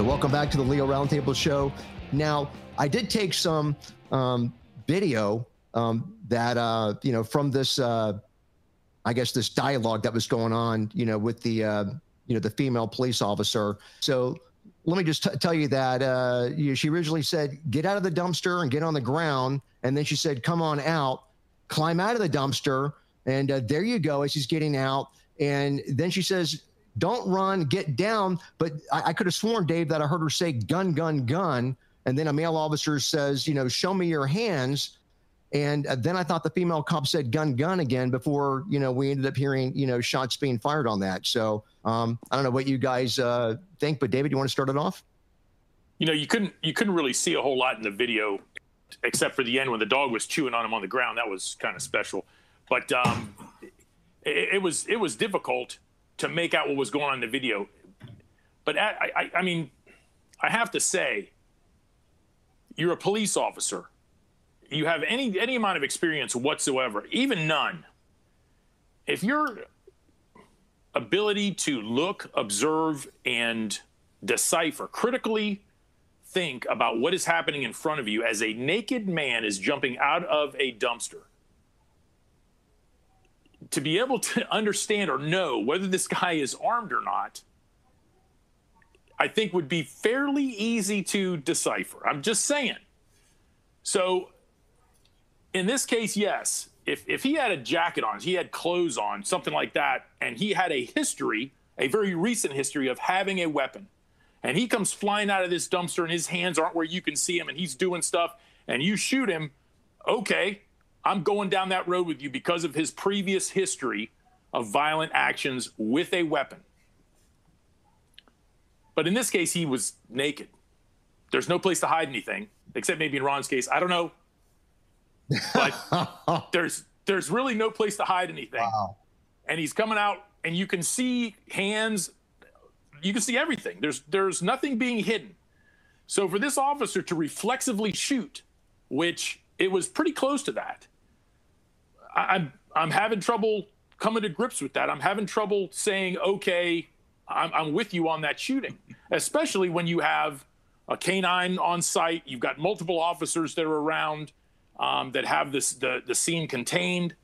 So, welcome back to the Leo Roundtable Show. Now, I did take some um, video um, that uh, you know from this, uh, I guess, this dialogue that was going on, you know, with the uh, you know the female police officer. So let me just t- tell you that uh, you know, she originally said, "Get out of the dumpster and get on the ground," and then she said, "Come on out, climb out of the dumpster." And uh, there you go as she's getting out. And then she says, don't run, get down. But I, I could have sworn, Dave, that I heard her say gun, gun, gun. And then a male officer says, you know, show me your hands. And uh, then I thought the female cop said gun, gun again before, you know, we ended up hearing, you know, shots being fired on that. So um, I don't know what you guys uh, think, but David, you want to start it off? You know, you couldn't you couldn't really see a whole lot in the video, except for the end when the dog was chewing on him on the ground. That was kind of special, but um, it, it was it was difficult to make out what was going on in the video. But I, I, I mean, I have to say, you're a police officer. You have any any amount of experience whatsoever, even none. If your ability to look, observe, and decipher, critically think about what is happening in front of you as a naked man is jumping out of a dumpster to be able to understand or know whether this guy is armed or not, I think would be fairly easy to decipher. I'm just saying. So, in this case, yes, if, if he had a jacket on, he had clothes on, something like that, and he had a history, a very recent history of having a weapon, and he comes flying out of this dumpster and his hands aren't where you can see him and he's doing stuff, and you shoot him, okay, I'm going down that road with you because of his previous history of violent actions with a weapon. But in this case, he was naked. There's no place to hide anything, except maybe in Ron's case. I don't know. But there's there's really no place to hide anything. Wow. And he's coming out and you can see hands, you can see everything. There's there's nothing being hidden. So for this officer to reflexively shoot, which it was pretty close to that, I'm I'm having trouble coming to grips with that. I'm having trouble saying, okay, I'm, I'm with you on that shooting, especially when you have a canine on site. You've got multiple officers that are around um, that have this the the scene contained.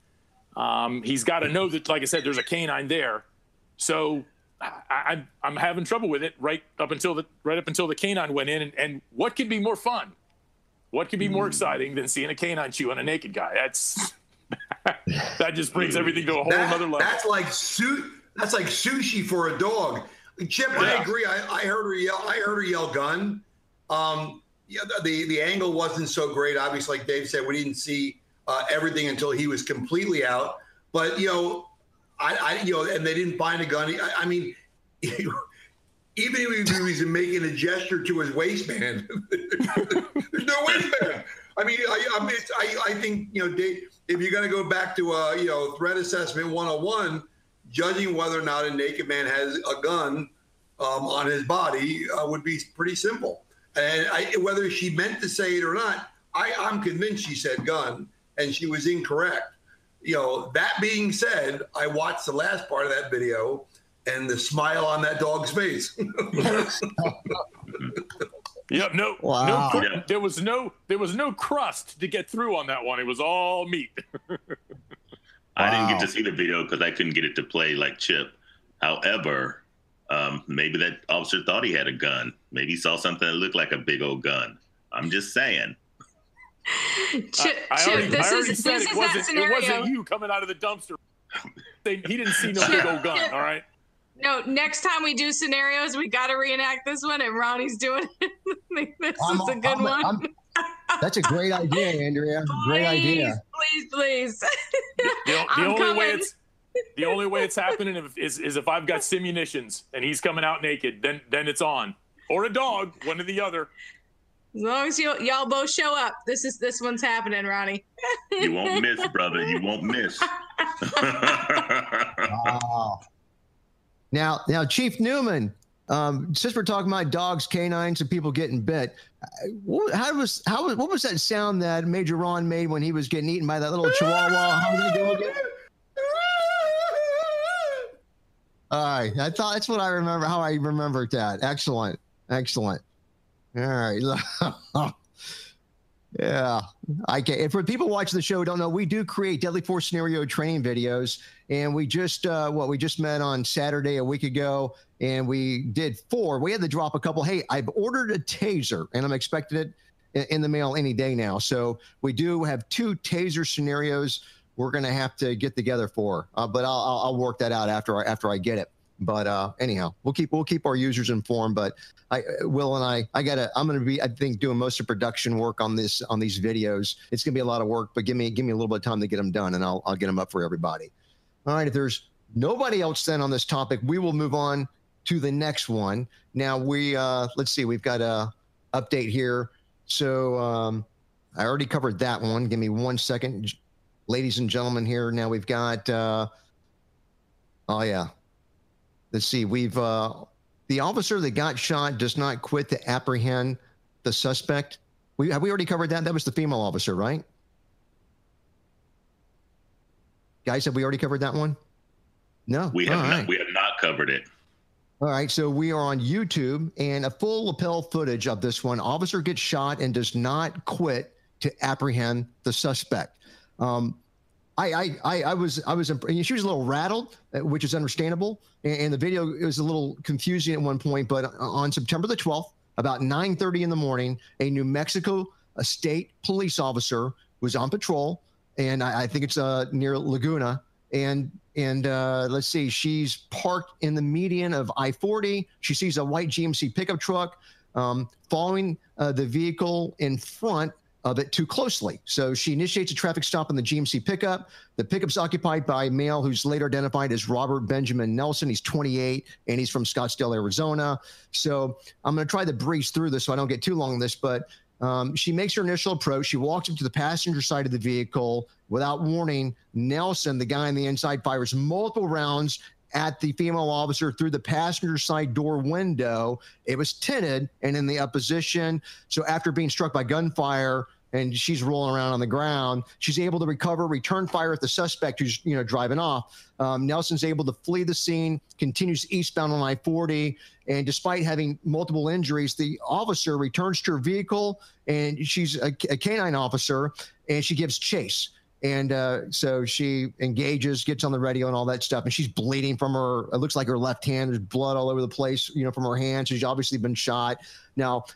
Um, he's got to know that, like I said, there's a canine there. So I, am having trouble with it right up until the right up until the canine went in. And, and what could be more fun? What could be more hmm. exciting than seeing a canine chew on a naked guy? That's that just brings everything to a whole that, other level. That's like su- That's like sushi for a dog. Chip, yeah. I agree. I, I, heard her yell. I heard her yell gun. Um, yeah, the the angle wasn't so great. Obviously, like Dave said, we didn't see uh, everything until he was completely out. But you know, I, I you know, and they didn't find a gun. I, I mean. even if he was making a gesture to his waistband, there's no waistband. I mean, I, I, mean, I, I think you know, Dave, if you're going to go back to uh, you know threat assessment 101, judging whether or not a naked man has a gun um, on his body uh, would be pretty simple. And I, whether she meant to say it or not, I, I'm convinced she said gun, and she was incorrect. You know, that being said, I watched the last part of that video, and the smile on that dog's face. Yep. No. Wow. No. Yeah. There was no. There was no crust to get through on that one. It was all meat. I didn't get to see the video because I couldn't get it to play like Chip. However, um, maybe that officer thought he had a gun. Maybe he saw something that looked like a big old gun. I'm just saying. Chip, I, I already, this I is, said this it, wasn't, it wasn't you coming out of the dumpster. he didn't see no big old gun. All right. No, next time we do scenarios, we got to reenact this one, and Ronnie's doing it. this I'm, is a good I'm, one. I'm, that's a great idea, Andrea. Great idea. Please, please. The, the, the only coming. way it's the only way it's happening is, is if I've got simunitions and he's coming out naked, then then it's on. Or a dog, one or the other. As long as you y'all both show up, this is this one's happening, Ronnie. you won't miss, brother. You won't miss. wow. Now, now, Chief Newman, um, since we're talking about dogs, canines, and people getting bit, what, how was how what was that sound that Major Ron made when he was getting eaten by that little chihuahua? All right, I thought that's what I remember. How I remembered that. Excellent. Excellent. All right. yeah, I can. And for people watching the show, don't know, we do create deadly force scenario training videos, and we just uh, what we just met on Saturday a week ago, and we did four. We had to drop a couple. Hey, I've ordered a taser, and I'm expecting it in, the mail any day now. So we do have two taser scenarios. We're to have to get together for, uh, but I'll, I'll work that out after I, after I get it. But uh, anyhow, we'll keep we'll keep our users informed. But I, Will and I, I gotta, I'm gonna be, I think, doing most of production work on this on these videos. It's gonna be a lot of work, but give me give me a little bit of time to get them done, and I'll I'll get them up for everybody. All right, if there's nobody else then on this topic, we will move on to the next one. Now we uh, let's see, we've got a update here. So um, I already covered that one. Give me one second, ladies and gentlemen. Here now we've got. Uh, oh yeah, let's see, we've uh, the officer that got shot does not quit to apprehend the suspect. We have we already covered that. That was the female officer, right? Guys, have we already covered that one? No, we have not. Right. We have not covered it. All right, so we are on YouTube, and a full lapel footage of this one. Officer gets shot and does not quit to apprehend the suspect. Um, I, I, I was, I was, she was a little rattled, uh, which is understandable. And, and the video was a little confusing at one point. But on September the 12th, about 9:30 in the morning, a New Mexico a state police officer was on patrol, and I, I think it's uh, near Laguna. And and uh, let's see, she's parked in the median of I-40. She sees a white GMC pickup truck um, following uh, the vehicle in front of it too closely. So she initiates a traffic stop on the GMC pickup. The pickup's occupied by a male who's later identified as Robert Benjamin Nelson. He's 28 and he's from Scottsdale, Arizona. So I'm going to try to breeze through this so I don't get too long on this, but um, she makes her initial approach. She walks up to the passenger side of the vehicle without warning. Nelson, the guy on the inside, fires multiple rounds at the female officer through the passenger side door window. It was tinted and in the opposition. So after being struck by gunfire, and she's rolling around on the ground. She's able to recover, return fire at the suspect who's you know driving off. Um, Nelson's able to flee the scene, continues eastbound on I-40, and despite having multiple injuries, the officer returns to her vehicle, and she's a, a canine officer, and she gives chase. And uh, so she engages, gets on the radio and all that stuff. And she's bleeding from her, it looks like her left hand. There's blood all over the place, you know, from her hand. She's obviously been shot. Now,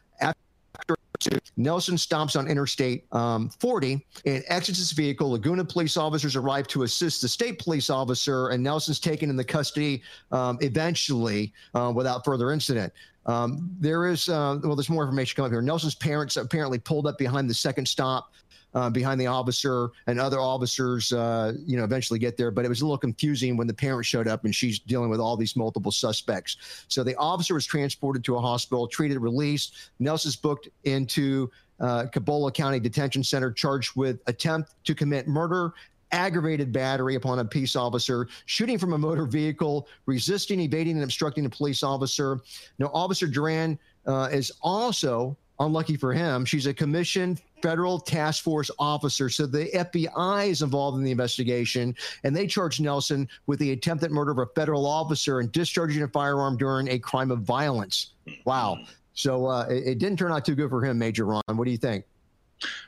Nelson stops on Interstate um, 40 and exits his vehicle. Laguna police officers arrive to assist the state police officer, and Nelson's taken in the custody um, eventually uh, without further incident. Um, there is, uh, well, there's more information coming up here. Nelson's parents apparently pulled up behind the second stop uh, behind the officer, and other officers, uh, you know, eventually get there. But it was a little confusing when the parent showed up and she's dealing with all these multiple suspects. So the officer was transported to a hospital, treated, released. Nelson's booked into uh, County Detention Center, charged with attempt to commit murder aggravated battery upon a peace officer, shooting from a motor vehicle, resisting, evading, and obstructing a police officer. Now, Officer Duran uh, is also unlucky for him. She's a commissioned federal task force officer. So the FBI is involved in the investigation, and they charge Nelson with the attempted murder of a federal officer and discharging a firearm during a crime of violence. Wow. So uh, it, it, didn't turn out too good for him, Major Ron. What do you think?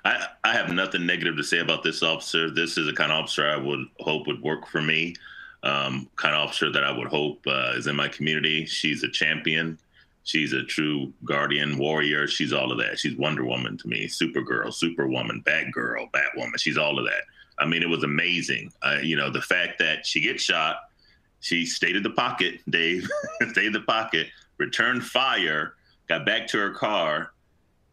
I, I have nothing negative to say about this officer. This is the kind of officer I would hope would work for me. Um, kind of officer that I would hope uh, is in my community. She's a champion. She's a true guardian warrior. She's all of that. She's Wonder Woman to me, Supergirl, Superwoman, Batgirl, Batwoman. She's all of that. I mean, it was amazing. Uh, you know, the fact that she gets shot, she stayed in the pocket, Dave, stayed in the pocket, returned fire, got back to her car,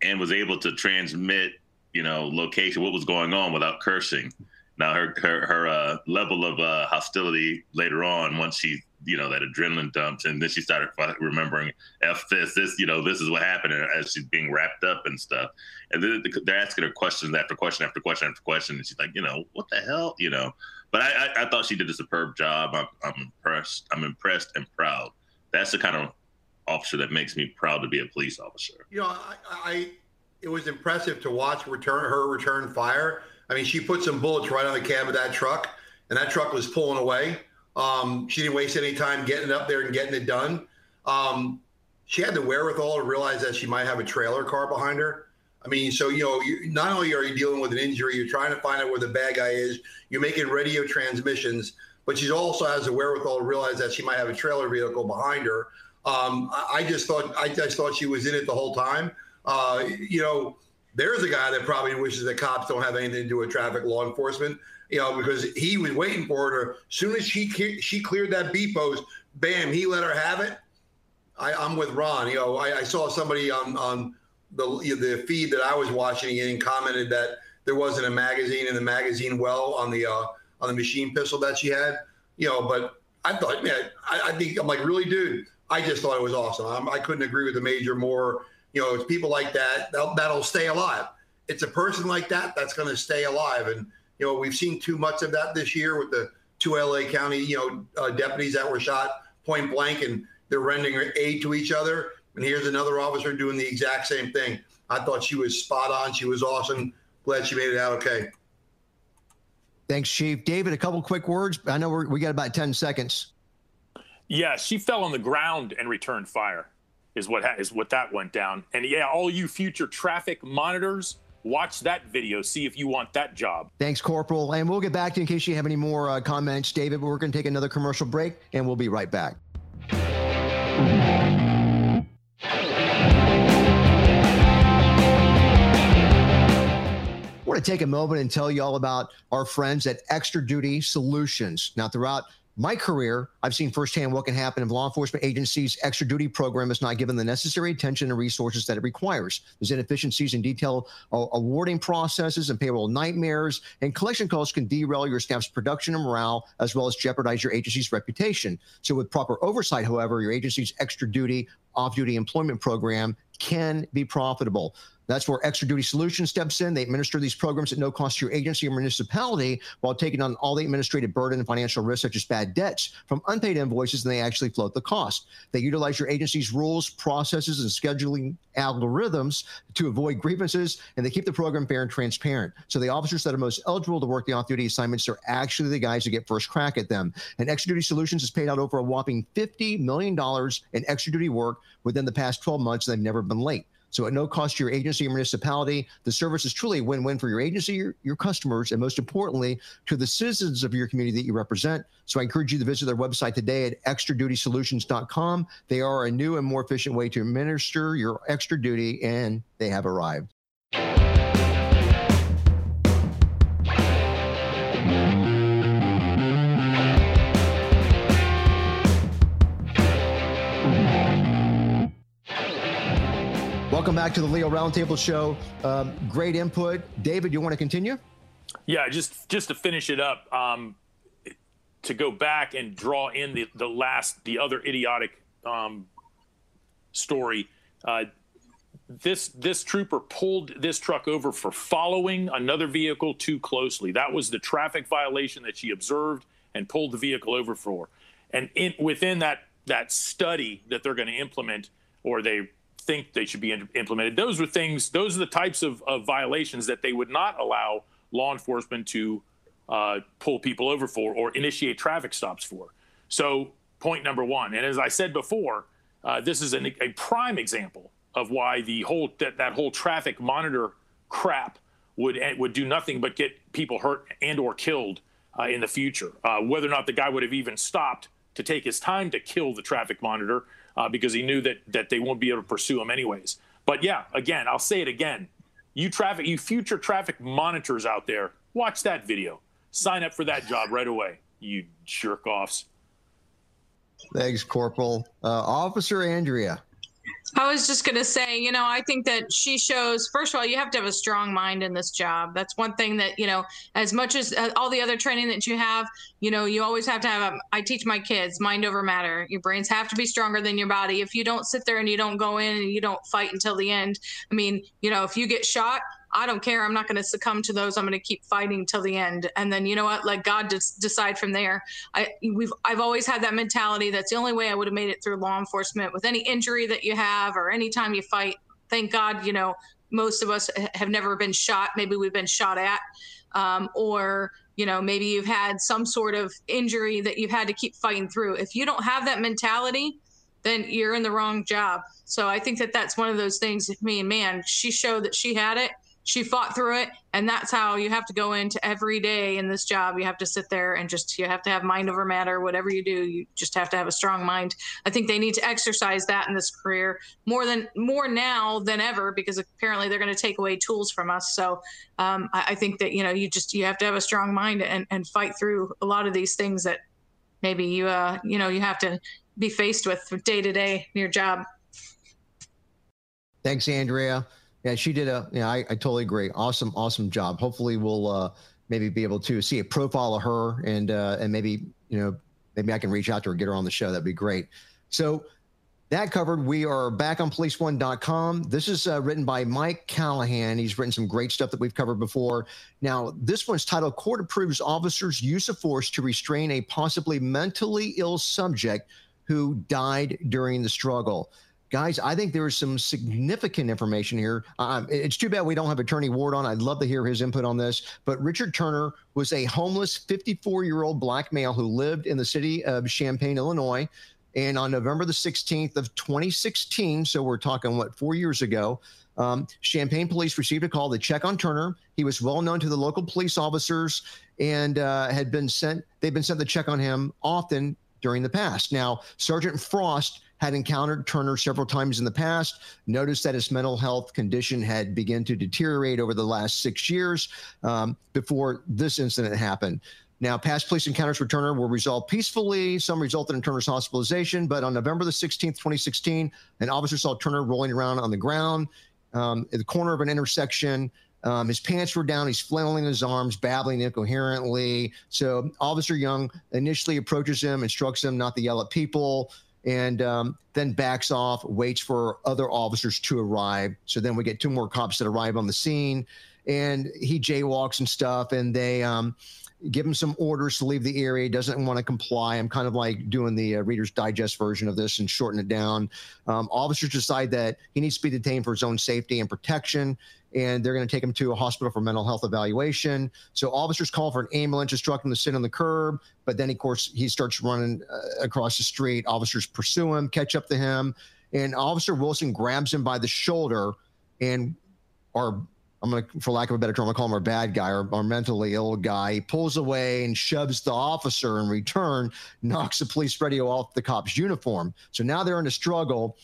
and was able to transmit, you know, location, what was going on without cursing. Now her her, her uh, level of uh, hostility later on, once she you know that adrenaline dumps, and then she started remembering f this, this, you know, this is what happened as she's being wrapped up and stuff. And then they're asking her questions after question after question after question, and she's like, you know, what the hell, you know. But I, I, I thought she did a superb job. I'm, I'm impressed. I'm impressed and proud. That's the kind of officer that makes me proud to be a police officer. You know, I, I it was impressive to watch return her return fire. I mean, she put some bullets right on the cab of that truck, and that truck was pulling away. Um, she didn't waste any time getting up there and getting it done. Um, she had the wherewithal to realize that she might have a trailer car behind her. I mean, so you know, you, not only are you dealing with an injury, you're trying to find out where the bad guy is. You're making radio transmissions, but she also has the wherewithal to realize that she might have a trailer vehicle behind her. Um, I, I, just thought I just thought she was in it the whole time. Uh, you know, there's a guy that probably wishes that cops don't have anything to do with traffic law enforcement. You know, because he was waiting for her. As soon as she she cleared that B post, bam, he let her have it. I, am with Ron. You know, I, I saw somebody on on the the feed that I was watching and commented that there wasn't a magazine in the magazine well on the uh, on the machine pistol that she had. You know, but I thought, man, I, I think I'm like, really, dude. I just thought it was awesome. I'm, I could not agree with the major more. You know, it's people like that that'll, that'll stay alive. It's a person like that that's going to stay alive. And you know, we've seen too much of that this year with the two LA County you know uh, deputies that were shot point blank, and they're rendering aid to each other and here's another officer doing the exact same thing. I thought she was spot on. She was awesome. Glad she made it out okay. Thanks, Chief. David, a couple quick words. I know we got about 10 seconds. Yeah, she fell on the ground and returned fire, is what is what that went down. And yeah, all you future traffic monitors, watch that video. See if you want that job. Thanks, Corporal. And we'll get back to you in case you have any more uh, comments, David. But we're going to take another commercial break, and we'll be right back. I want to take a moment and tell you all about our friends at Extra Duty Solutions. Now, throughout my career, I've seen firsthand what can happen if law enforcement agencies' extra duty program is not given the necessary attention and resources that it requires. There's inefficiencies in detail uh, awarding processes and payroll nightmares, and collection calls can derail your staff's production and morale, as well as jeopardize your agency's reputation. So, with proper oversight, however, your agency's extra duty, off duty employment program can be profitable. That's where Extra Duty Solutions steps in. They administer these programs at no cost to your agency or municipality while taking on all the administrative burden and financial risks, such as bad debts from unpaid invoices, and they actually float the cost. They utilize your agency's rules, processes, and scheduling algorithms to avoid grievances, and they keep the program fair and transparent. So the officers that are most eligible to work the off-duty assignments are actually the guys who get first crack at them. And Extra Duty Solutions has paid out over a whopping $50 million in extra duty work within the past 12 months, and they've never been late. So at no cost to your agency or municipality, the service is truly a win-win for your agency, your, your customers, and most importantly, to the citizens of your community that you represent. So I encourage you to visit their website today at extradutysolutions.com. They are a new and more efficient way to administer your extra duty, and they have arrived. Welcome back to the Leo Roundtable Show. Um, great input, David. You want to continue? Yeah, just just to finish it up, um, to go back and draw in the the last the other idiotic um, story. Uh, this this trooper pulled this truck over for following another vehicle too closely. That was the traffic violation that she observed and pulled the vehicle over for. And in, within that that study that they're going to implement, or they think they should be implemented. Those are things, those are the types of, of violations that they would not allow law enforcement to uh, pull people over for or initiate traffic stops for. So, point number one. And as I said before, uh, this is an, a prime example of why the whole that, that whole traffic monitor crap would eh, would do nothing but get people hurt and or killed uh, in the future. Uh, whether or not the guy would have even stopped to take his time to kill the traffic monitor uh, because he knew that that they won't be able to pursue him anyways. But yeah, again, I'll say it again. You traffic, you future traffic monitors out there, watch that video. Sign up for that job right away. You jerk offs. Thanks, Corporal. Uh, Officer Andrea. I was just going to say, you know, I think that she shows, first of all, you have to have a strong mind in this job. That's one thing that, you know, as much as uh, all the other training that you have, you know, you always have to have, a, I teach my kids mind over matter. Your brains have to be stronger than your body. If you don't sit there and you don't go in and you don't fight until the end, I mean, you know, if you get shot, I don't care. I'm not going to succumb to those. I'm going to keep fighting till the end. And then you know what? Let God just decide from there. I we've I've always had that mentality. That's the only way I would have made it through law enforcement. With any injury that you have or any time you fight, thank God, you know, most of us have never been shot. Maybe we've been shot at, um, or you know, maybe you've had some sort of injury that you've had to keep fighting through. If you don't have that mentality, then you're in the wrong job. So I think that that's one of those things. I mean, man, she showed that she had it she fought through it and that's how you have to go into every day in this job. You have to sit there and just you have to have mind over matter. Whatever you do you just have to have a strong mind. I think they need to exercise that in this career more than more now than ever because apparently they're going to take away tools from us. So um, I, I, think that you know you just you have to have a strong mind and, and fight through a lot of these things that maybe you uh you know you have to be faced with day to day in your job. Thanks andrea yeah, she did a. Yeah, I, I totally agree. Awesome, awesome job. Hopefully, we'll uh, maybe be able to see a profile of her and uh, and maybe you know maybe I can reach out to her, get her on the show. That'd be great. So that covered. We are back on policeone.com. This is uh, written by Mike Callahan. He's written some great stuff that we've covered before. Now, this one's titled Court Approves Officers' Use of Force to Restrain a Possibly Mentally Ill Subject Who Died During the Struggle guys, I think there is some significant information here. Um, it's too bad we don't have Attorney Ward on. I'd love to hear his input on this. But Richard Turner was a homeless 54 year old black male who lived in the city of Champaign, Illinois. And on November the 16th of 2016, so we're talking what four years ago, um, Champaign police received a call to check on Turner. He was well known to the local police officers and uh, had been sent. They've been sent to check on him often during the past. Now, Sergeant Frost had encountered Turner several times in the past, noticed that his mental health condition had begun to deteriorate over the last six years um, before this incident happened. Now, past police encounters with Turner were resolved peacefully. Some resulted in Turner's hospitalization, but on November the 16th, 2016, an officer saw Turner rolling around on the ground um, at the corner of an intersection. Um, his pants were down. He's flailing his arms, babbling incoherently. So, Officer Young initially approaches him, instructs him not to yell at people and um, then backs off, waits for other officers to arrive. So then we get two more cops that arrive on the scene, and he jaywalks and stuff, and they um, give him some orders to leave the area. He doesn't want to comply. I'm kind of like doing the uh, Reader's Digest version of this and shorten it down. Um, officers decide that he needs to be detained for his own safety and protection and they're going to take him to a hospital for mental health evaluation. So officers call for an ambulance, instruct him to sit on the curb. But then, of course, he starts running uh, across the street. Officers pursue him, catch up to him, and Officer Wilson grabs him by the shoulder and our I'm gonna, for lack of a better term, gonna call him our bad guy or our mentally ill guy. He pulls away and shoves the officer in return, knocks the police radio off the cop's uniform. So now they're in a struggle,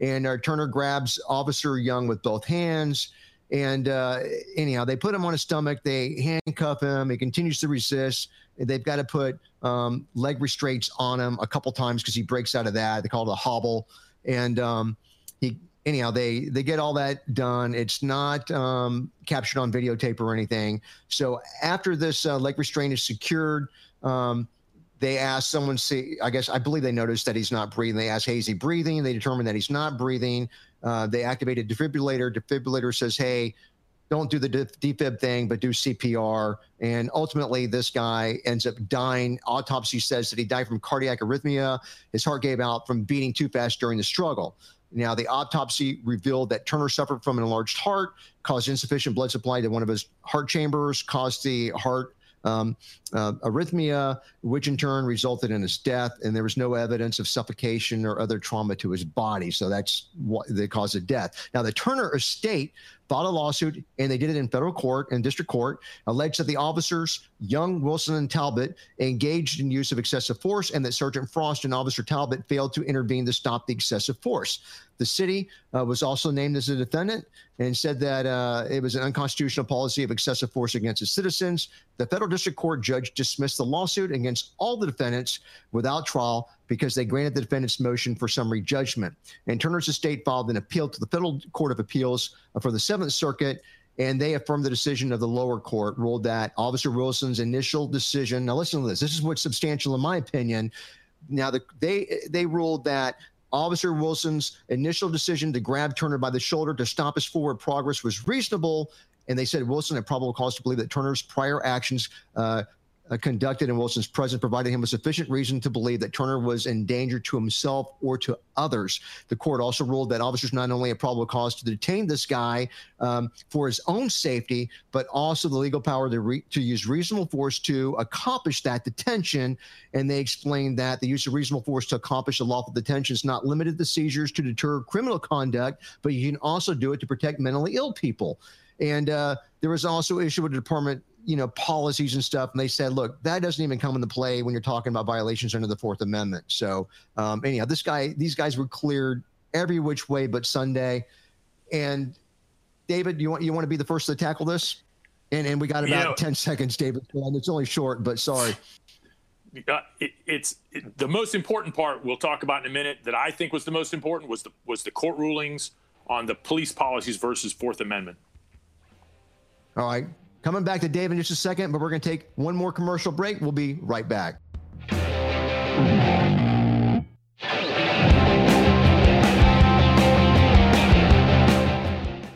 and our Turner grabs Officer Young with both hands and uh, anyhow, they put him on his stomach. They handcuff him. He continues to resist. They've got to put um, leg restraints on him a couple times because he breaks out of that. They call it a hobble. And um, he anyhow they they get all that done. It's not um, captured on videotape or anything. So after this uh, leg restraint is secured. Um, they ask someone see i guess i believe they noticed that he's not breathing they ask Hazy breathing they determine that he's not breathing uh, they activate a defibrillator. Defibrillator says, hey, don't do the defib thing, but do CPR. And ultimately, this guy ends up dying. Autopsy says that he died from cardiac arrhythmia. His heart gave out from beating too fast during the struggle. Now, the autopsy revealed that Turner suffered from an enlarged heart, caused insufficient blood supply to one of his heart chambers, caused the heart um, uh, arrhythmia, which in turn resulted in his death. And there was no evidence of suffocation or other trauma to his body. So that's what the cause of death. Now, the Turner estate filed a lawsuit, and they did it in federal court and district court, alleged that the officers, Young, Wilson, and Talbot, engaged in use of excessive force, and that Sergeant Frost and Officer Talbot failed to intervene to stop the excessive force. The city uh, was also named as a defendant and said that uh, it was an unconstitutional policy of excessive force against its citizens. The federal district court judge dismissed the lawsuit against all the defendants without trial because they granted the defendant's motion for summary judgment. And Turner's estate filed an appeal to the Federal Court of Appeals for the Seventh Circuit, and they affirmed the decision of the lower court, ruled that Officer Wilson's initial decision. Now, listen to this. This is what's substantial, in my opinion. Now, the, they they ruled that Officer Wilson's initial decision to grab Turner by the shoulder to stop his forward progress was reasonable, and they said Wilson had probable cause to believe that Turner's prior actions uh, uh, conducted in Wilson's presence provided him with sufficient reason to believe that Turner was in danger to himself or to others. The court also ruled that officers not only had probable cause to detain this guy um, for his own safety, but also the legal power to, re- to use reasonable force to accomplish that detention. And they explained that the use of reasonable force to accomplish a lawful detention is not limited to seizures to deter criminal conduct, but you can also do it to protect mentally ill people. And uh, there was also issue with the department you know policies and stuff. And they said look that doesn't even come into play when you're talking about violations under the fourth amendment. So um anyhow this guy these guys were cleared every which way but sunday. And david you want you want to be the first to tackle this? And and we got about you know, 10 seconds david. And it's only short but sorry. Uh, it, it's it, the most important part we'll talk about in a minute that i think was the most important was the was the court rulings on the police policies versus fourth amendment. All right Coming back to Dave in just a second, but we're going to take one more commercial break. We'll be right back.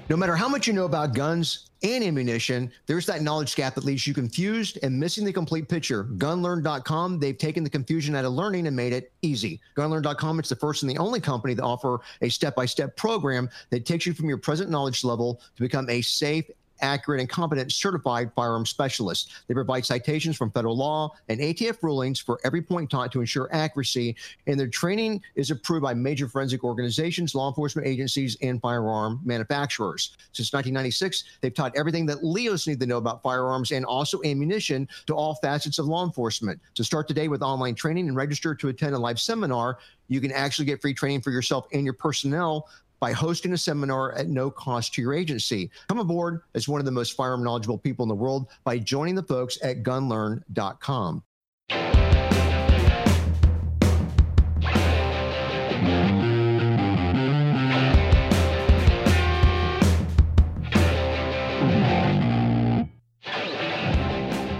No matter how much you know about guns and ammunition, there's that knowledge gap that leaves you confused and missing the complete picture. Gunlearn.com, they've taken the confusion out of learning and made it easy. Gunlearn.com, it's the first and the only company to offer a step by step program that takes you from your present knowledge level to become a safe accurate, and competent certified firearm specialists. They provide citations from federal law and ATF rulings for every point taught to ensure accuracy, and their training is approved by major forensic organizations, law enforcement agencies, and firearm manufacturers. Since 1996, they've taught everything that Leos need to know about firearms and also ammunition to all facets of law enforcement. To start today with online training and register to attend a live seminar, you can actually get free training for yourself and your personnel by hosting a seminar at no cost to your agency. Come aboard as one of the most firearm knowledgeable people in the world by joining the folks at gunlearn.com.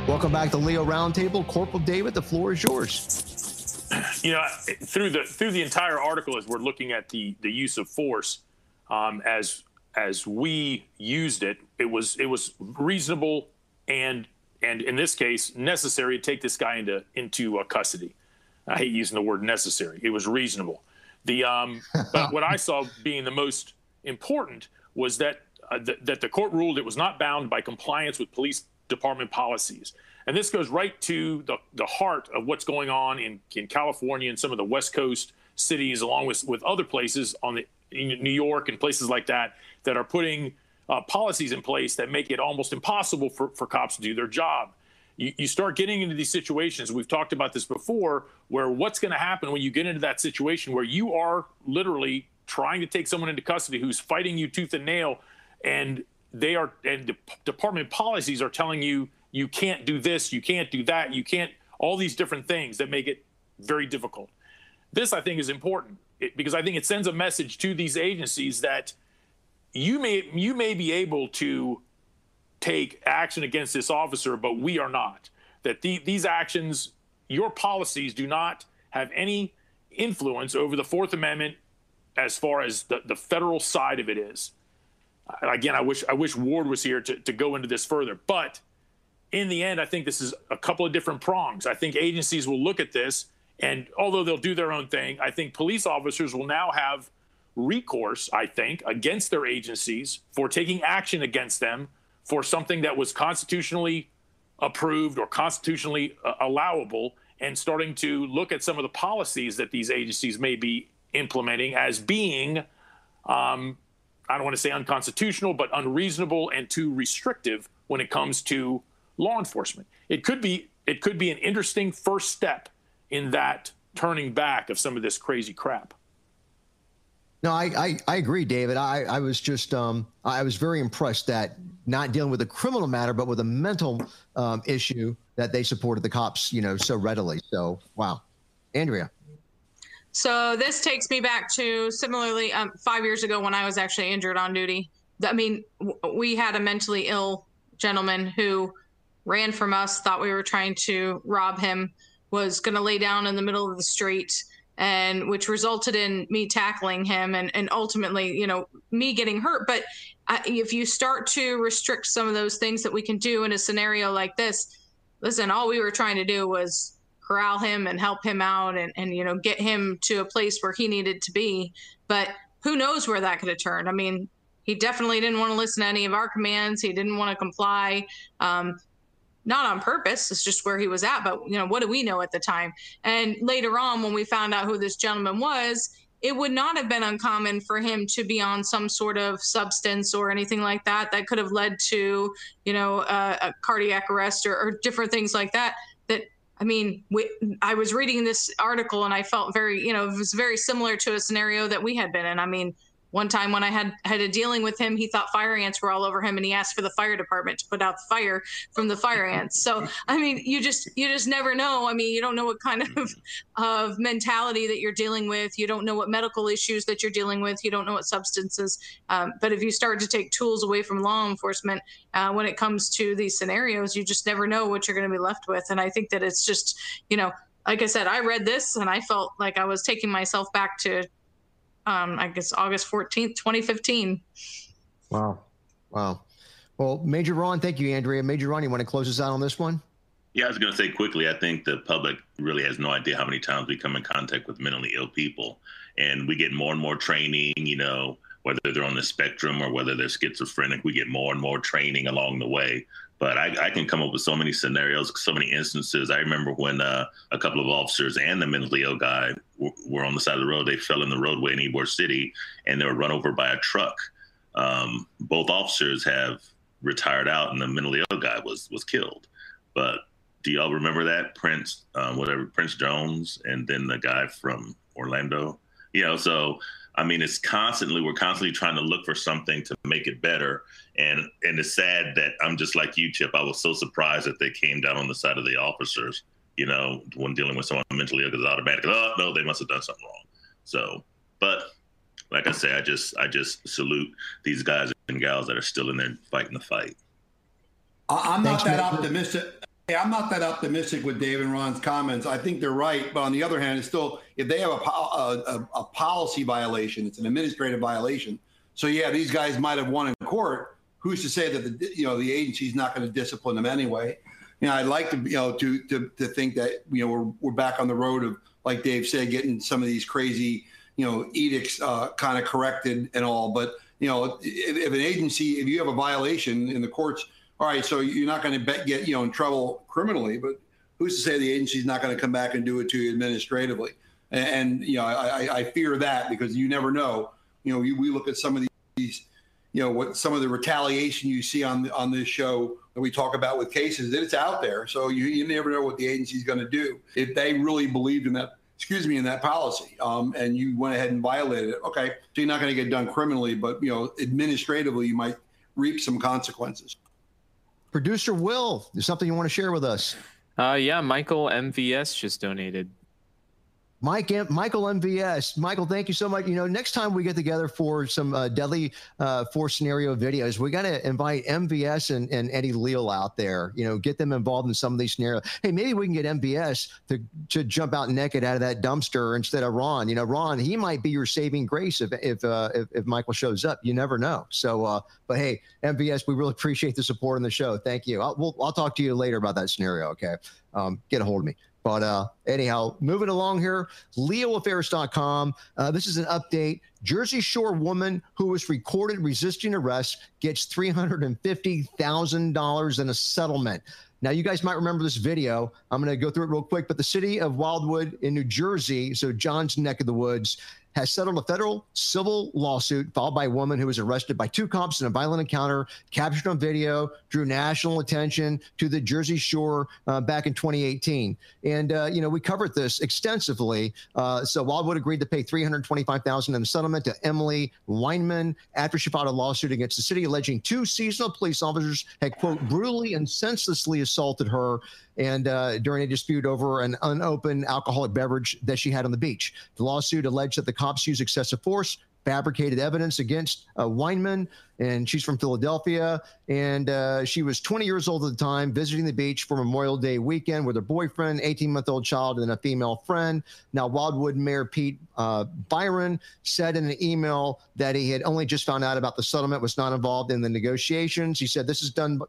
Welcome back to Leo Roundtable. Corporal David, the floor is yours you know, through the through the entire article, as we're looking at the the use of force, um, as as we used it, it was it was reasonable and and in this case necessary to take this guy into into uh, custody. I hate using the word necessary. It was reasonable. The um, but what I saw being the most important was that uh, th- that the court ruled it was not bound by compliance with police department policies. And this goes right to the, the heart of what's going on in, in California and some of the West Coast cities, along with, with other places on the New York and places like that, that are putting uh, policies in place that make it almost impossible for, for cops to do their job. You, you start getting into these situations. We've talked about this before, where what's going to happen when you get into that situation where you are literally trying to take someone into custody who's fighting you tooth and nail, and they are and department policies are telling you you can't do this, you can't do that, you can't, all these different things that make it very difficult. This, I think, is important because I think it sends a message to these agencies that you may you may be able to take action against this officer, but we are not. That the, these actions, your policies, do not have any influence over the Fourth Amendment as far as the, the federal side of it is. Again, I wish I wish Ward was here to, to go into this further, but in the end, I think this is a couple of different prongs. I think agencies will look at this, and although they'll do their own thing, I think police officers will now have recourse, I think, against their agencies for taking action against them for something that was constitutionally approved or constitutionally uh, allowable, and starting to look at some of the policies that these agencies may be implementing as being. Um, I don't want to say unconstitutional, but unreasonable and too restrictive when it comes to law enforcement. It could be it could be an interesting first step in that turning back of some of this crazy crap. No, I, I, I agree, David. I, I was just um, I was very impressed that not dealing with a criminal matter, but with a mental um, issue that they supported the cops, you know, so readily. So wow, Andrea. So this takes me back to similarly um, five years ago when I was actually injured on duty. I mean, we had a mentally ill gentleman who ran from us, thought we were trying to rob him, was going to lay down in the middle of the street, and which resulted in me tackling him and, and ultimately, you know, me getting hurt. But I, if you start to restrict some of those things that we can do in a scenario like this, listen, all we were trying to do was corral him and help him out and, and you know get him to a place where he needed to be. But who knows where that could have turned? I mean he definitely didn't want to listen to any of our commands. He didn't want to comply. Um, not on purpose it's just where he was at but you know what do we know at the time and later on when we found out who this gentleman was it would not have been uncommon for him to be on some sort of substance or anything like that that could have led to you know a cardiac arrest or, or different things like that that I mean, we, I was reading this article and I felt very, you know, it was very similar to a scenario that we had been in. I mean, one time when I had had a dealing with him, he thought fire ants were all over him, and he asked for the fire department to put out the fire from the fire ants. So I mean, you just you just never know. I mean, you don't know what kind of of mentality that you're dealing with. You don't know what medical issues that you're dealing with. You don't know what substances. Um, but if you start to take tools away from law enforcement uh, when it comes to these scenarios, you just never know what you're going to be left with. And I think that it's just you know like I said, I read this and I felt like I was taking myself back to um, I guess August 14th, 2015. Wow. Wow. Well, Major Ron, thank you, Andrea. Major Ron, you want to close us out on this one? Yeah, I was going to say quickly, I think the public really has no idea how many times we come in contact with mentally ill people. And we get more and more training, you know, whether they're on the spectrum or whether they're schizophrenic, we get more and more training along the way. But I, I can come up with so many scenarios, so many instances. I remember when uh, a couple of officers and the mentally ill guy w- were on the side of the road. They fell in the roadway in Ybor City and they were run over by a truck. Um, both officers have retired out, and the mentally ill guy was was killed. But do y'all remember that Prince, um, whatever Prince Jones, and then the guy from Orlando? You know, so I mean, it's constantly we're constantly trying to look for something to make it better. And and it's sad that I'm just like you, Chip. I was so surprised that they came down on the side of the officers. You know, when dealing with someone mentally ill, because automatically, oh no, they must have done something wrong. So, but like I say, I just I just salute these guys and gals that are still in there fighting the fight. I'm not that optimistic. Hey, I'm not that optimistic with Dave and Ron's comments. I think they're right, but on the other hand, it's still if they have a, a, a policy violation, it's an administrative violation. So yeah, these guys might have won in court. Who's to say that the you know the agency's not going to discipline them anyway? You know, I'd like to you know to to to think that you know we're we're back on the road of like Dave said, getting some of these crazy you know edicts uh, kind of corrected and all. But you know, if, if an agency, if you have a violation in the courts all right, so you're not going to get you know in trouble criminally, but who's to say the agency's not going to come back and do it to you administratively? And, and you know, I, I, fear that because you never know. You know, we look at some of these, you know, what some of the retaliation you see on on this show that we talk about with cases that it's out there. So you, you never know what the agency's going to do if they really believed in that. Excuse me, in that policy, um, and you went ahead and violated it. Okay, so you're not going to get done criminally, but you know, administratively, you might reap some consequences. Producer Will, there's something you want to share with us? Uh, yeah, Michael MVS just donated Mike, Michael MVS. Michael, thank you so much. You know, next time we get together for some uh, deadly uh, force scenario videos, we got to invite MVS and, and Eddie Leal out there. You know, get them involved in some of these scenarios. Hey, maybe we can get MVS to to jump out naked out of that dumpster instead of Ron. You know, Ron, he might be your saving grace if if uh, if, if, Michael shows up. You never know. So, uh, but hey, MVS, we really appreciate the support on the show. Thank you. I'll, we'll, I'll talk to you later about that scenario. Okay, um, get a hold of me. But uh, anyhow, moving along here, leoaffairs.com. Uh, this is an update. Jersey Shore woman who was recorded resisting arrest gets $350,000 in a settlement. Now, you guys might remember this video. I'm going to go through it real quick. But the city of Wildwood in New Jersey, so John's neck of the woods, has settled a federal civil lawsuit filed by a woman who was arrested by two cops in a violent encounter, captured on video, drew national attention to the Jersey Shore uh, back in 2018. And, uh, you know, we covered this extensively. Uh, so Wildwood agreed to pay $325,000 in a settlement to Emily Weinman after she filed a lawsuit against the city alleging two seasonal police officers had, quote, brutally and senselessly assaulted her and uh, during a dispute over an unopened alcoholic beverage that she had on the beach. The lawsuit alleged that the cops used excessive force, fabricated evidence against uh, Weinman, and she's from Philadelphia. And uh, she was 20 years old at the time, visiting the beach for Memorial Day weekend with her boyfriend, 18 month old child, and a female friend. Now, Wildwood Mayor Pete uh, Byron said in an email that he had only just found out about the settlement, was not involved in the negotiations. He said, This is done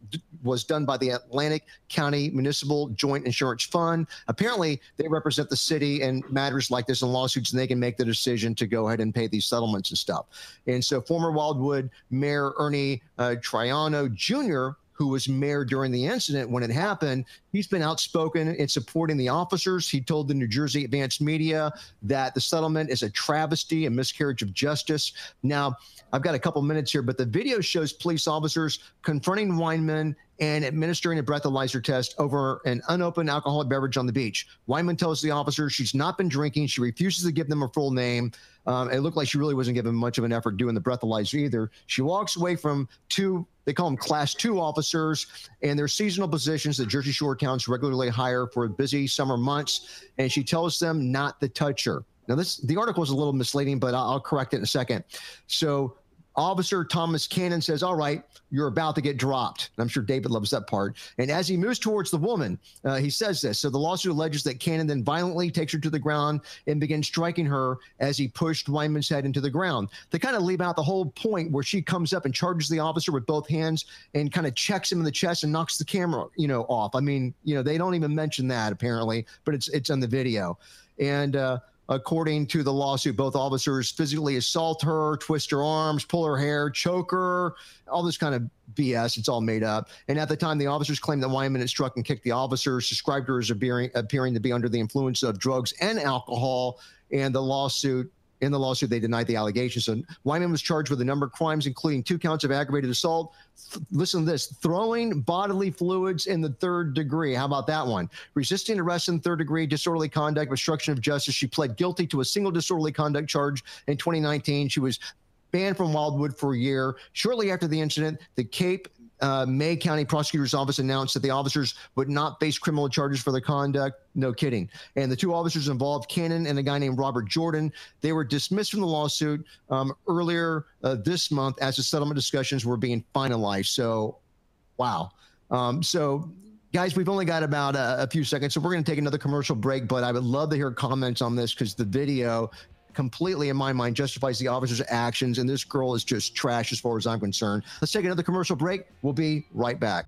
was done by the Atlantic County Municipal Joint Insurance Fund. Apparently, they represent the city in matters like this in lawsuits, and they can make the decision to go ahead and pay these settlements and stuff. And so, former Wildwood Mayor Ernie uh, Troiano Jr who was mayor during the incident when it happened, he's been outspoken in supporting the officers. He told the New Jersey Advance Media that the settlement is a travesty, a miscarriage of justice. Now, I've got a couple minutes here, but the video shows police officers confronting Weinman and administering a breathalyzer test over an unopened alcoholic beverage on the beach. Wyman tells the officers she's not been drinking. She refuses to give them her full name. Um, it looked like she really wasn't giving much of an effort doing the breathalyzer either. She walks away from two they call them class two officers, and they're seasonal positions that Jersey Shore towns regularly hire for busy summer months. And she tells them not to touch her. Now, this the article is a little misleading, but I'll, I'll correct it in a second. So Officer Thomas Cannon says, All right, you're about to get dropped. And I'm sure David loves that part. And as he moves towards the woman, uh, he says this. So the lawsuit alleges that Cannon then violently takes her to the ground and begins striking her as he pushed Wyman's head into the ground. They kind of leave out the whole point where she comes up and charges the officer with both hands and kind of checks him in the chest and knocks the camera, you know, off. I mean, you know, they don't even mention that apparently, but it's it's on the video. And uh, According to the lawsuit, both officers physically assault her, twist her arms, pull her hair, choke her, all this kind of BS. It's all made up. And at the time, the officers claimed that Weinman had struck and kicked the officers, described her as appearing, appearing to be under the influence of drugs and alcohol. And the lawsuit in the lawsuit, they denied the allegations. So Wyman was charged with a number of crimes, including two counts of aggravated assault. Th- listen to this throwing bodily fluids in the third degree. How about that one? Resisting arrest in third degree, disorderly conduct, obstruction of justice. She pled guilty to a single disorderly conduct charge in 2019. She was banned from Wildwood for a year. Shortly after the incident, the Cape uh, May County Prosecutor's Office announced that the officers would not face criminal charges for their conduct. No kidding. And the two officers involved, Cannon and a guy named Robert Jordan, they were dismissed from the lawsuit um, earlier uh, this month as the settlement discussions were being finalized. So, wow. Um, so, guys, we've only got about a, a few seconds, so we're going to take another commercial break. But I would love to hear comments on this because the video completely, in my mind, justifies the officer's actions. And this girl is just trash as far as I'm concerned. Let's take another commercial break. We'll be right back.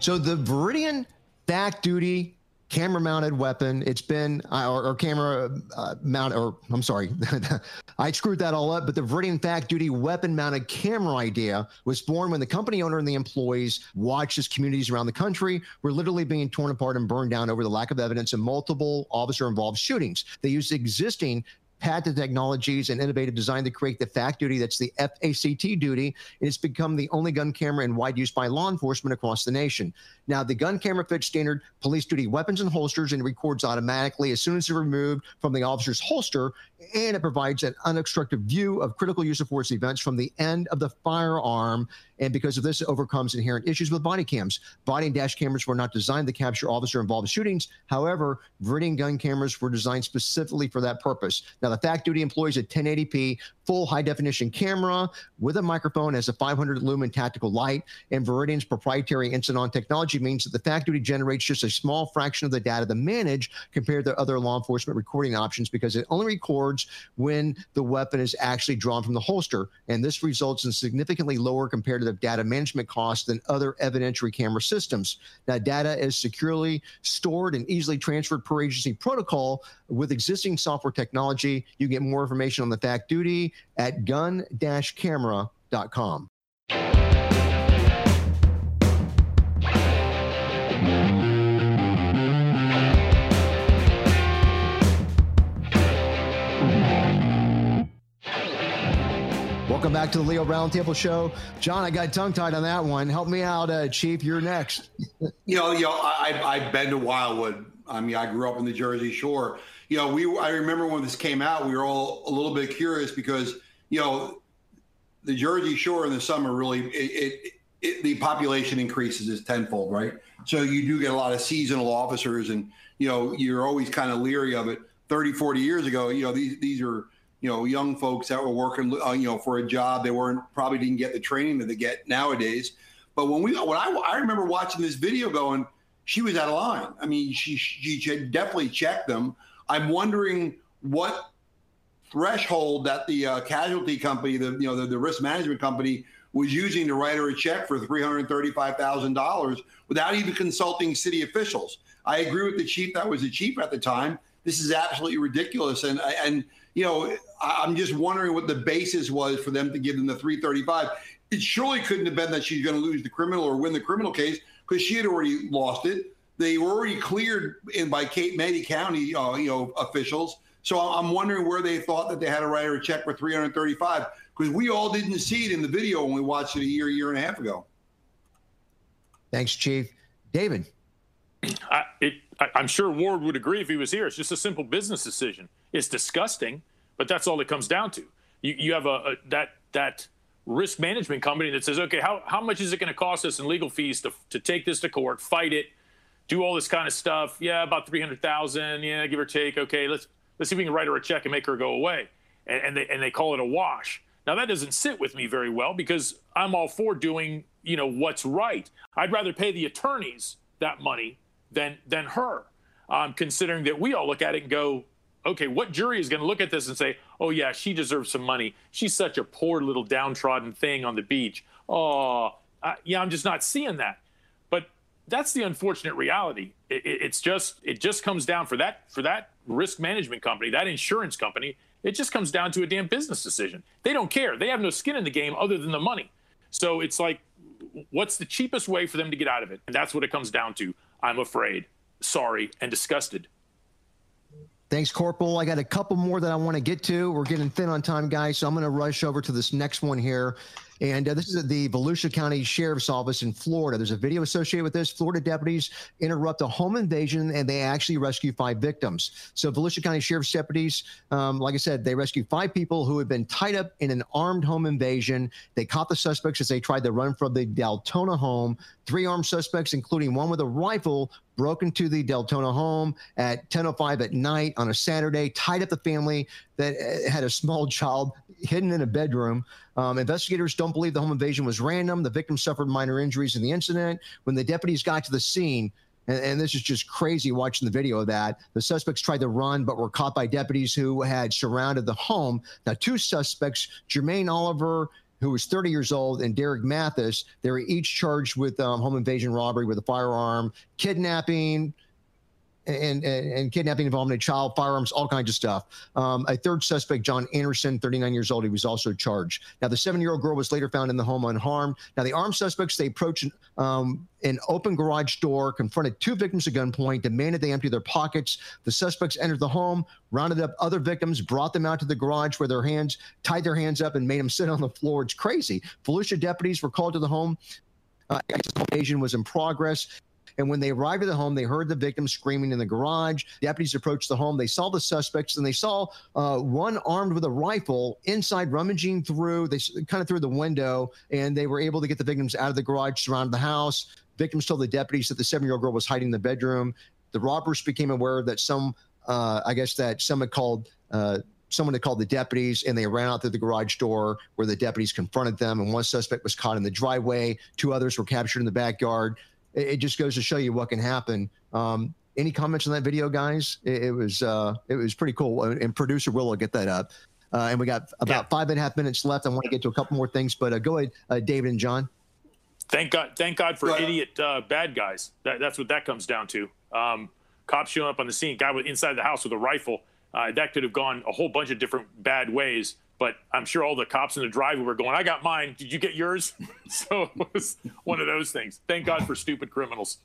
So the Viridian back duty camera mounted weapon. It's been, or, or camera uh, mount, or I'm sorry, I screwed that all up. But the Viridian Fact Duty weapon mounted camera idea was born when the company owner and the employees watched as communities around the country were literally being torn apart and burned down over the lack of evidence in multiple officer involved shootings. They used existing patented technologies and innovative design to create the fact duty that's the FACT duty. And it's become the only gun camera in wide use by law enforcement across the nation. Now, the gun camera fits standard police duty weapons and holsters and records automatically as soon as they're removed from the officer's holster. And it provides an unobstructed view of critical use of force events from the end of the firearm. And because of this, it overcomes inherent issues with body cams. Body and dash cameras were not designed to capture officer involved shootings. However, Viridian gun cameras were designed specifically for that purpose. Now, the fact duty employs a 1080p full high definition camera with a microphone as a 500 lumen tactical light. And Viridian's proprietary instant on technology means that the fact duty generates just a small fraction of the data to manage compared to other law enforcement recording options because it only records when the weapon is actually drawn from the holster. And this results in significantly lower comparative data management costs than other evidentiary camera systems. Now, data is securely stored and easily transferred per agency protocol with existing software technology. You get more information on the fact duty at gun-camera.com. Welcome back to the Leo Roundtable Show. John, I got tongue tied on that one. Help me out, uh, Chief. You're next. you know, you know, I, I've been to Wildwood. I mean, I grew up in the Jersey Shore. You know, we I remember when this came out, we were all a little bit curious because you know the Jersey Shore in the summer really it, it, it, the population increases is tenfold, right? So you do get a lot of seasonal officers, and you know you're always kind of leery of it. 30, 40 years ago, you know these these are you know young folks that were working uh, you know for a job they weren't probably didn't get the training that they get nowadays. But when we when I I remember watching this video going, she was out of line. I mean, she she definitely checked them. I'm wondering what threshold that the uh, casualty company, the you know the, the risk management company, was using to write her a check for three hundred thirty-five thousand dollars without even consulting city officials. I agree with the chief; that was the chief at the time. This is absolutely ridiculous, and and you know I'm just wondering what the basis was for them to give them the three thirty-five. It surely couldn't have been that she's going to lose the criminal or win the criminal case because she had already lost it. They were already cleared in by Cape May County, uh, you know, officials. So I'm wondering where they thought that they had to write her a check for 335 because we all didn't see it in the video when we watched it a year, year and a half ago. Thanks, Chief. David. I, it, I, I'm sure Ward would agree if he was here. It's just a simple business decision. It's disgusting, but that's all it comes down to. You, you have a, a that that risk management company that says, okay, how, how much is it going to cost us in legal fees to, to take this to court, fight it, do all this kind of stuff? Yeah, about 300,000. Yeah, give or take. Okay, let's, let's see if we can write her a check and make her go away. And, and, they, and they call it a wash. Now that doesn't sit with me very well because I'm all for doing, you know, what's right. I'd rather pay the attorneys that money than, than her. Um, considering that we all look at it and go, okay, what jury is going to look at this and say, oh, yeah, she deserves some money. She's such a poor little downtrodden thing on the beach. Oh, uh, yeah, I'm just not seeing that. But that's the unfortunate reality. It, it, it's just it just comes down for that for that risk management company, that insurance company. It just comes down to a damn business decision. They don't care. They have no skin in the game other than the money. So it's like, what's the cheapest way for them to get out of it? And that's what it comes down to. I'm afraid, sorry, and disgusted. Thanks, Corporal. I got a couple more that I want to get to. We're getting thin on time, guys, so I'm going to rush over to this next one here. And uh, this is at the Volusia County Sheriff's Office in Florida. There's a video associated with this. Florida deputies interrupt a home invasion and they actually rescue five victims. So, Volusia County Sheriff's deputies, um, like I said, they rescued five people who had been tied up in an armed home invasion. They caught the suspects as they tried to run from the Deltona home. Three armed suspects, including one with a rifle, broke into the Deltona home at 10:05 at night on a Saturday, tied up the family that uh, had a small child hidden in a bedroom. Um, investigators don't believe the home invasion was random. The victim suffered minor injuries in the incident. When the deputies got to the scene, and, and, this is just crazy watching the video of that. The suspects tried to run, but were caught by deputies who had surrounded the home. Now, two suspects, Jermaine Oliver, who was 30 years old, and Derek Mathis, they were each charged with um, home invasion robbery with a firearm, kidnapping, and, and, and, kidnapping involving a child, firearms, all kinds of stuff. Um, a third suspect, John Anderson, 39 years old, he was also charged. Now, the seven year old girl was later found in the home unharmed. Now, the armed suspects, they approached um, an open garage door, confronted two victims at gunpoint, demanded they empty their pockets. The suspects entered the home, rounded up other victims, brought them out to the garage where their hands tied their hands up and made them sit on the floor. It's crazy. Volusia deputies were called to the home. Uh, was in progress. And when they arrived at the home, they heard the victim screaming in the garage. Deputies approached the home. They saw the suspects and they saw uh, one armed with a rifle inside rummaging through, they kind of through the window, and they were able to get the victims out of the garage, surrounded the house. Victims told the deputies that the seven year old girl was hiding in the bedroom. The robbers became aware that some, uh, I guess, that someone called. Uh, someone had called the deputies and they ran out through the garage door where the deputies confronted them and one suspect was caught in the driveway two others were captured in the backyard it, it just goes to show you what can happen. Um, any comments on that video, guys? It, it was uh, it was pretty cool. And producer Will will get that up. Uh, and we got about yeah. five and a half minutes left. I want to get to a couple more things, but uh, go ahead, uh, David and John. Thank God, thank God for idiot uh, bad guys. That, that's what that comes down to. Um, cops showing up on the scene, guy with inside the house with a rifle. Uh, that could have gone a whole bunch of different bad ways. But I'm sure all the cops in the driveway were going, I got mine. Did you get yours? so it was one of those things. Thank God for stupid criminals.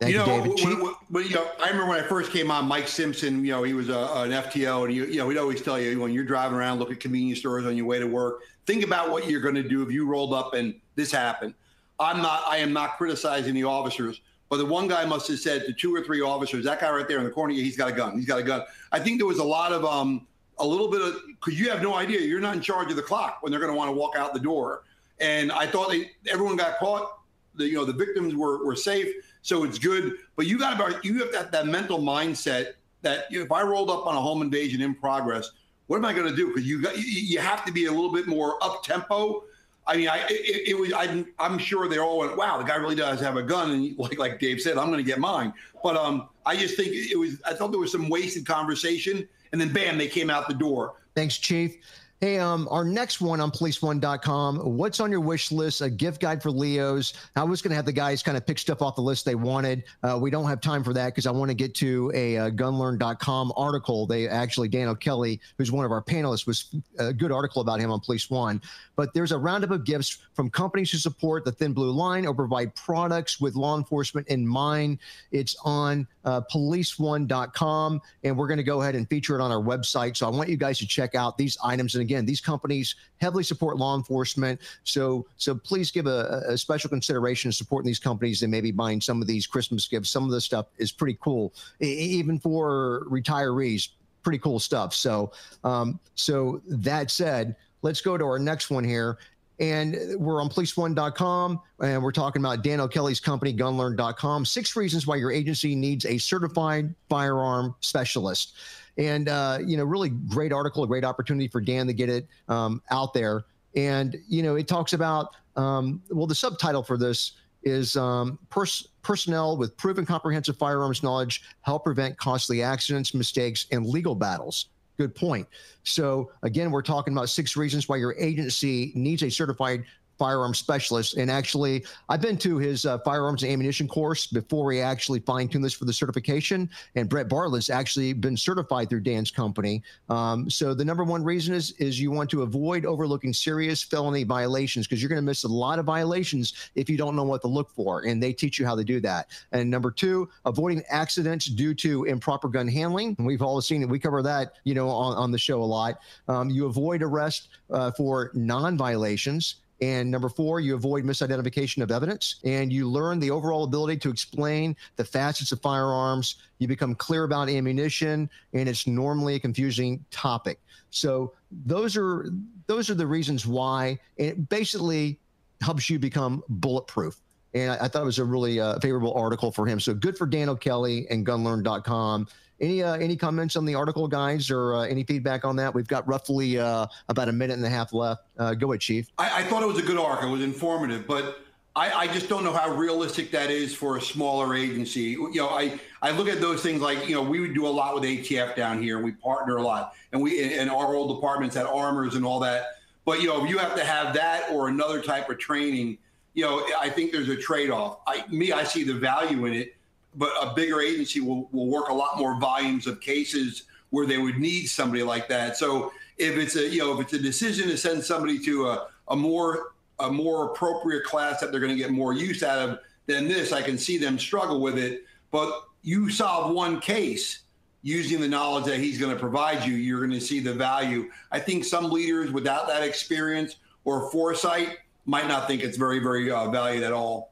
Thank you, you know, when, when, you know, I remember when I first came on, Mike Simpson, you know, he was a, an FTO, and you, you know, we'd always tell you when you're driving around, look at convenience stores on your way to work. Think about what you're going to do if you rolled up and this happened. I'm not, I am not criticizing the officers, but the one guy must have said to two or three officers, that guy right there in the corner, he's got a gun. He's got a gun. I think there was a lot of um, a little bit of because you have no idea you're not in charge of the clock when they're going to want to walk out the door. And I thought they, everyone got caught. The you know the victims were were safe, so it's good. But you got about you have that that mental mindset that if I rolled up on a home invasion in progress, what am I going to do? Because you got you have to be a little bit more up tempo. I mean, I it, it was I, I'm sure they all went, wow, the guy really does have a gun, and like like Dave said, I'm going to get mine. But um, I just think it was I thought there was some wasted conversation, and then bam, they came out the door. Thanks, Chief. Hey, um, our next one on policeone.com. What's on your wish list? A gift guide for Leos. I was going to have the guys kind of pick stuff off the list they wanted. Uh, we don't have time for that because I want to get to a uh, gunlearn.com article. They actually, Dan O'Kelly, who's one of our panelists, was a good article about him on Police One. But there's a roundup of gifts from companies who support the Thin Blue Line or provide products with law enforcement in mind. It's on uh, policeone.com, and we're going to go ahead and feature it on our website. So I want you guys to check out these items. And again, these companies heavily support law enforcement. So so please give a, a special consideration to supporting these companies and maybe buying some of these Christmas gifts. Some of the stuff is pretty cool, even for retirees. Pretty cool stuff. So um, so that said, let's go to our next one here. And we're on policeone.com and we're talking about Dan O'Kelly's company, gunlearn.com. Six reasons why your agency needs a certified firearm specialist. And, uh, you know, really great article, a great opportunity for Dan to get it um, out there. And, you know, it talks about, um, well, the subtitle for this is um, pers- personnel with proven comprehensive firearms knowledge help prevent costly accidents, mistakes, and legal battles. Good point. So again, we're talking about six reasons why your agency needs a certified firearm specialist. And actually, I've been to his uh, firearms and ammunition course before he actually fine tune this for the certification. And Brett Bartlett's actually been certified through Dan's company. Um, so the number one reason is is you want to avoid overlooking serious felony violations because you're going to miss a lot of violations if you don't know what to look for. And they teach you how to do that. And number two, avoiding accidents due to improper gun handling. And we've all seen it. We cover that, you know, on, on the show a lot. Um, you avoid arrest uh, for non-violations and number four, you avoid misidentification of evidence and you learn the overall ability to explain the facets of firearms. You become clear about ammunition and it's normally a confusing topic. So those are those are the reasons why it basically helps you become bulletproof. And I, I thought it was a really uh, favorable article for him. So good for Dan O'Kelly and gunlearn.com. Any uh, any comments on the article, guys, or uh, any feedback on that? We've got roughly uh, about a minute and a half left. Uh, go ahead, Chief. I, I, thought it was a good article. It was informative, but I, I, just don't know how realistic that is for a smaller agency. You know, I, I look at those things like you know we would do a lot with ATF down here. We partner a lot, and we and our old departments had armors and all that. But you know, if you have to have that or another type of training. You know, I think there's a trade-off. I, me, I see the value in it but a bigger agency will, will work a lot more volumes of cases where they would need somebody like that. So if it's a you know if it's a decision to send somebody to a, a more a more appropriate class that they're going to get more use out of than this, I can see them struggle with it. But you solve one case using the knowledge that he's going to provide you, you're going to see the value. I think some leaders without that experience or foresight might not think it's very very uh, valued at all.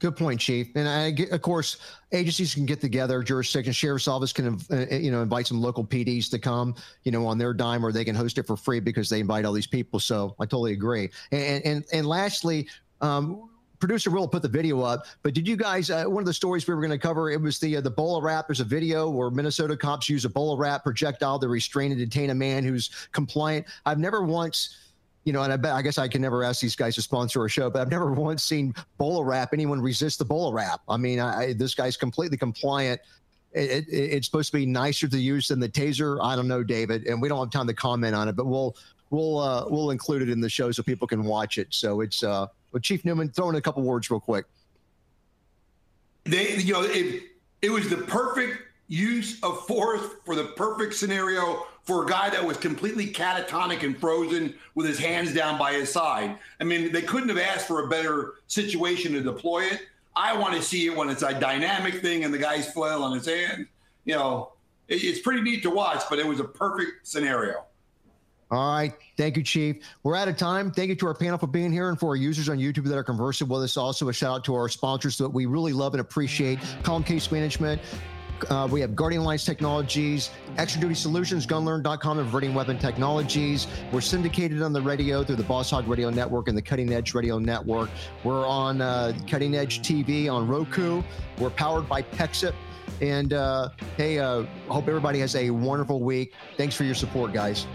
Good point, Chief. And I, of course, agencies can get together, jurisdictions, sheriff's office can, uh, uh you know, invite some local PDs to come, you know, on their dime, or they can host it for free because they invite all these people. So I totally agree. And and and lastly, um, producer will put the video up. But did you guys? Uh, one of the stories we were going to cover it was the uh, the BolaWrap. There's a video where Minnesota cops use a BolaWrap projectile to restrain and detain a man who's compliant. I've never once you know, and I, bet, I guess I can never ask these guys to sponsor a show, but I've never once seen BolaWrap anyone resist the BolaWrap. I mean, I, this guy's completely compliant. It, it, it's supposed to be nicer to use than the taser. I don't know, David, and we don't have time to comment on it, but we'll we'll uh, we'll include it in the show so people can watch it. So it's uh, well, Chief Newman, throw in a couple words real quick. They, you know, it it was the perfect use of force for the perfect scenario for a guy that was completely catatonic and frozen with his hands down by his side. I mean, they couldn't have asked for a better situation to deploy it. I want to see it when it's a dynamic thing and the guy's flail on his hand. You know, it, it's pretty neat to watch, but it was a perfect scenario. All right. Thank you, Chief. We're out of time. Thank you to our panel for being here and for our users on YouTube that are conversing with us. Also, a shout out to our sponsors that we really love and appreciate Column Case Management, uh, we have Guardian Alliance Technologies, Extra Duty Solutions, Gunlearn.com, and Viridian Weapon Technologies. We're syndicated on the radio through the Boss Hog Radio Network and the Cutting Edge Radio Network. We're on uh, Cutting Edge TV on Roku. We're powered by Pexip. And uh, hey, uh, hope everybody has a wonderful week. Thanks for your support, guys.